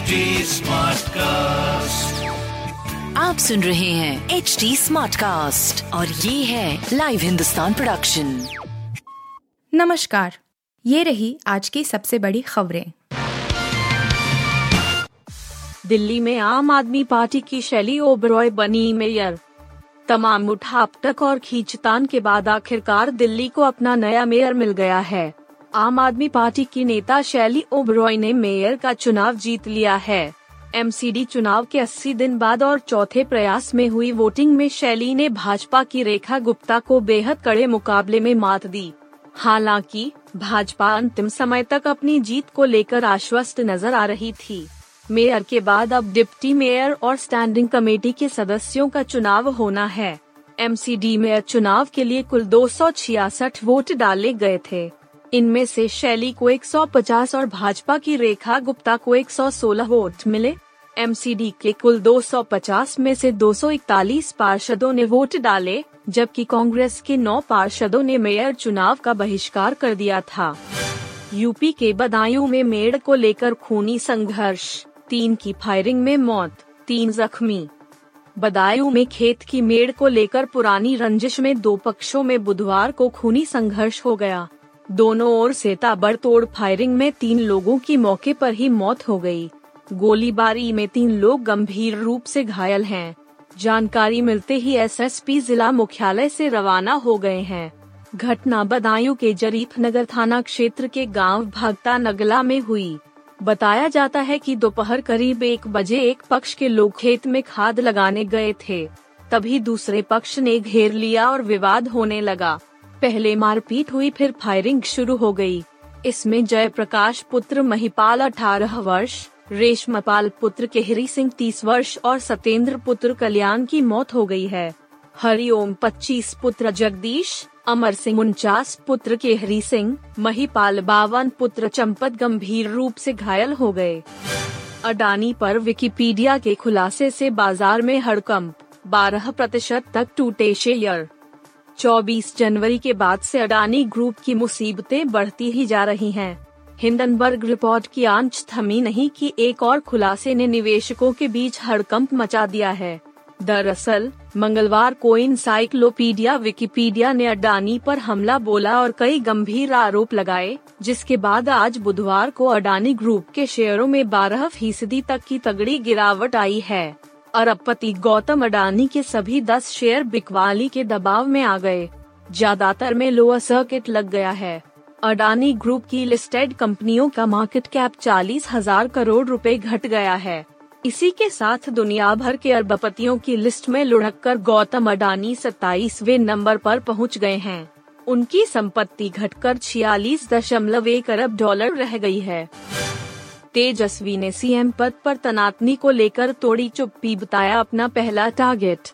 HD Smartcast. आप सुन रहे हैं एच डी स्मार्ट कास्ट और ये है लाइव हिंदुस्तान प्रोडक्शन नमस्कार ये रही आज की सबसे बड़ी खबरें। दिल्ली में आम आदमी पार्टी की शैली ओबरॉय बनी मेयर। तमाम उठापटक और खींचतान के बाद आखिरकार दिल्ली को अपना नया मेयर मिल गया है। आम आदमी पार्टी की नेता शैली ओबरॉय ने मेयर का चुनाव जीत लिया है। एमसीडी चुनाव के 80 दिन बाद और चौथे प्रयास में हुई वोटिंग में शैली ने भाजपा की रेखा गुप्ता को बेहद कड़े मुकाबले में मात दी। हालाँकि, भाजपा अंतिम समय तक अपनी जीत को लेकर आश्वस्त नज़र आ रही थी। मेयर के बाद अब डिप्टी मेयर और स्टैंडिंग कमेटी के सदस्यों का चुनाव होना है। एमसीडी मेयर चुनाव के लिए कुल दो सौ छियासठ वोट डाले गए थे। इनमें से शैली को 150 और भाजपा की रेखा गुप्ता को 116 वोट मिले। एमसीडी के कुल 250 में से 241 पार्षदों ने वोट डाले, जबकि कांग्रेस के नौ पार्षदों ने मेयर चुनाव का बहिष्कार कर दिया था। यूपी के बदायूं में मेड़ को लेकर खूनी संघर्ष, तीन की फायरिंग में मौत, तीन जख्मी। बदायूं में खेत की मेड़ को लेकर पुरानी रंजिश में दो पक्षों में बुधवार को खूनी संघर्ष हो गया। दोनों ओर से ताबड़तोड़ फायरिंग में तीन लोगों की मौके पर ही मौत हो गई। गोलीबारी में तीन लोग गंभीर रूप से घायल हैं। जानकारी मिलते ही एसएसपी जिला मुख्यालय से रवाना हो गए हैं घटना बदायूं के जरीफ नगर थाना क्षेत्र के गाँव भगता नगला में हुई बताया जाता है कि दोपहर करीब एक बजे एक पक्ष के लोग खेत में खाद लगाने गए थे तभी दूसरे पक्ष ने घेर लिया और विवाद होने लगा पहले मारपीट हुई फिर फायरिंग शुरू हो गई। इसमें जयप्रकाश पुत्र महिपाल 18 वर्ष, रेशमपाल पुत्र केहरी सिंह 30 वर्ष और सत्येंद्र पुत्र कल्याण की मौत हो गई है। हरिओम 25 पुत्र जगदीश, अमर सिंह उनचास पुत्र केहरी सिंह, महिपाल बावन पुत्र चंपत गंभीर रूप से घायल हो गए। अडानी पर विकिपीडिया के खुलासे से बाज़ार में हड़कंप 12 प्रतिशत तक टूटे शेयर। 24 जनवरी के बाद से अडानी ग्रुप की मुसीबतें बढ़ती ही जा रही हैं। हिंडनबर्ग रिपोर्ट की आँच थमी नहीं कि एक और खुलासे ने निवेशकों के बीच हड़कंप मचा दिया है दरअसल, मंगलवार को इंसाइक्लोपीडिया विकिपीडिया ने अडानी पर हमला बोला और कई गंभीर आरोप लगाए, जिसके बाद आज बुधवार को अडानी ग्रुप के शेयरों में 12 फ़ीसदी तक की तगड़ी गिरावट आई है अरबपति गौतम अडानी के सभी 10 शेयर बिकवाली के दबाव में आ गए। ज़्यादातर में लोअर सर्किट लग गया है। अडानी ग्रुप की लिस्टेड कंपनियों का मार्केट कैप चालीस हज़ार करोड़ रुपए घट गया है। इसी के साथ दुनिया भर के अरबपतियों की लिस्ट में लुढ़क कर गौतम अडानी सत्ताईसवे नंबर पर पहुँच गए हैं। उनकी संपत्ति घटकर छियालीस दशमलव एक अरब डॉलर रह गई है। तेजस्वी ने सीएम पद पर तनातनी को लेकर तोड़ी चुप्पी, बताया अपना पहला टारगेट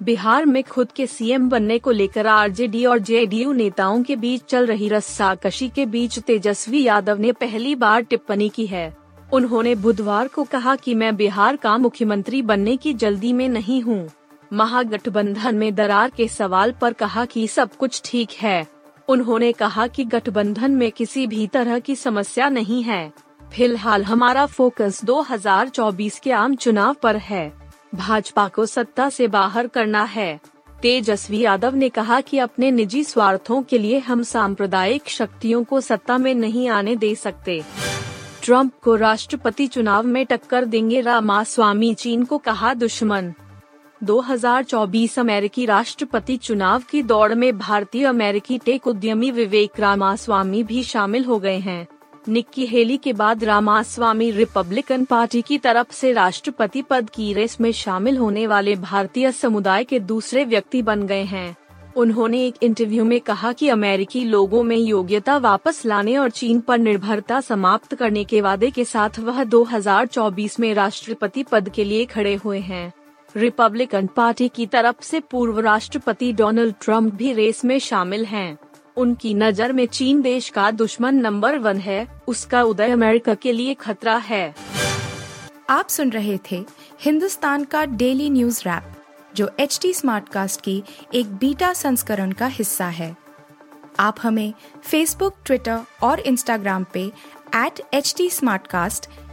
बिहार में खुद के सीएम बनने को लेकर आरजेडी और जेडीयू नेताओं के बीच चल रही रस्साकशी के बीच तेजस्वी यादव ने पहली बार टिप्पणी की है। उन्होंने बुधवार को कहा कि मैं बिहार का मुख्यमंत्री बनने की जल्दी में नहीं हूँ। महागठबंधन में दरार के सवाल पर कहा कि सब कुछ ठीक है। उन्होंने कहा कि गठबंधन में किसी भी तरह की समस्या नहीं है। फ़िलहाल हमारा फोकस 2024 के आम चुनाव पर है। भाजपा को सत्ता से बाहर करना है। तेजस्वी यादव ने कहा कि अपने निजी स्वार्थों के लिए हम सांप्रदायिक शक्तियों को सत्ता में नहीं आने दे सकते। ट्रंप को राष्ट्रपति चुनाव में टक्कर देंगे रामास्वामी चीन को कहा दुश्मन। 2024 अमेरिकी राष्ट्रपति चुनाव की दौड़ में भारतीय अमेरिकी टेक उद्यमी विवेक रामास्वामी भी शामिल हो गए हैं। निक्की हेली के बाद रामास्वामी रिपब्लिकन पार्टी की तरफ़ से राष्ट्रपति पद की रेस में शामिल होने वाले भारतीय समुदाय के दूसरे व्यक्ति बन गए हैं उन्होंने एक इंटरव्यू में कहा कि अमेरिकी लोगों में योग्यता वापस लाने और चीन पर निर्भरता समाप्त करने के वादे के साथ वह 2024 में राष्ट्रपति पद के लिए खड़े हुए हैं रिपब्लिकन पार्टी की तरफ़ से पूर्व राष्ट्रपति डोनाल्ड ट्रंप भी रेस में शामिल हैं। उनकी नज़र में चीन देश का दुश्मन नंबर वन है, उसका उदय अमेरिका के लिए खतरा है। आप सुन रहे थे हिंदुस्तान का डेली न्यूज़ रैप, जो एच टी स्मार्ट कास्ट की एक बीटा संस्करण का हिस्सा है। आप हमें फेसबुक ट्विटर और इंस्टाग्राम पे एट एच टी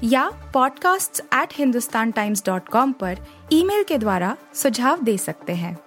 या podcasts@hindustantimes.com पर ईमेल के द्वारा सुझाव दे सकते हैं।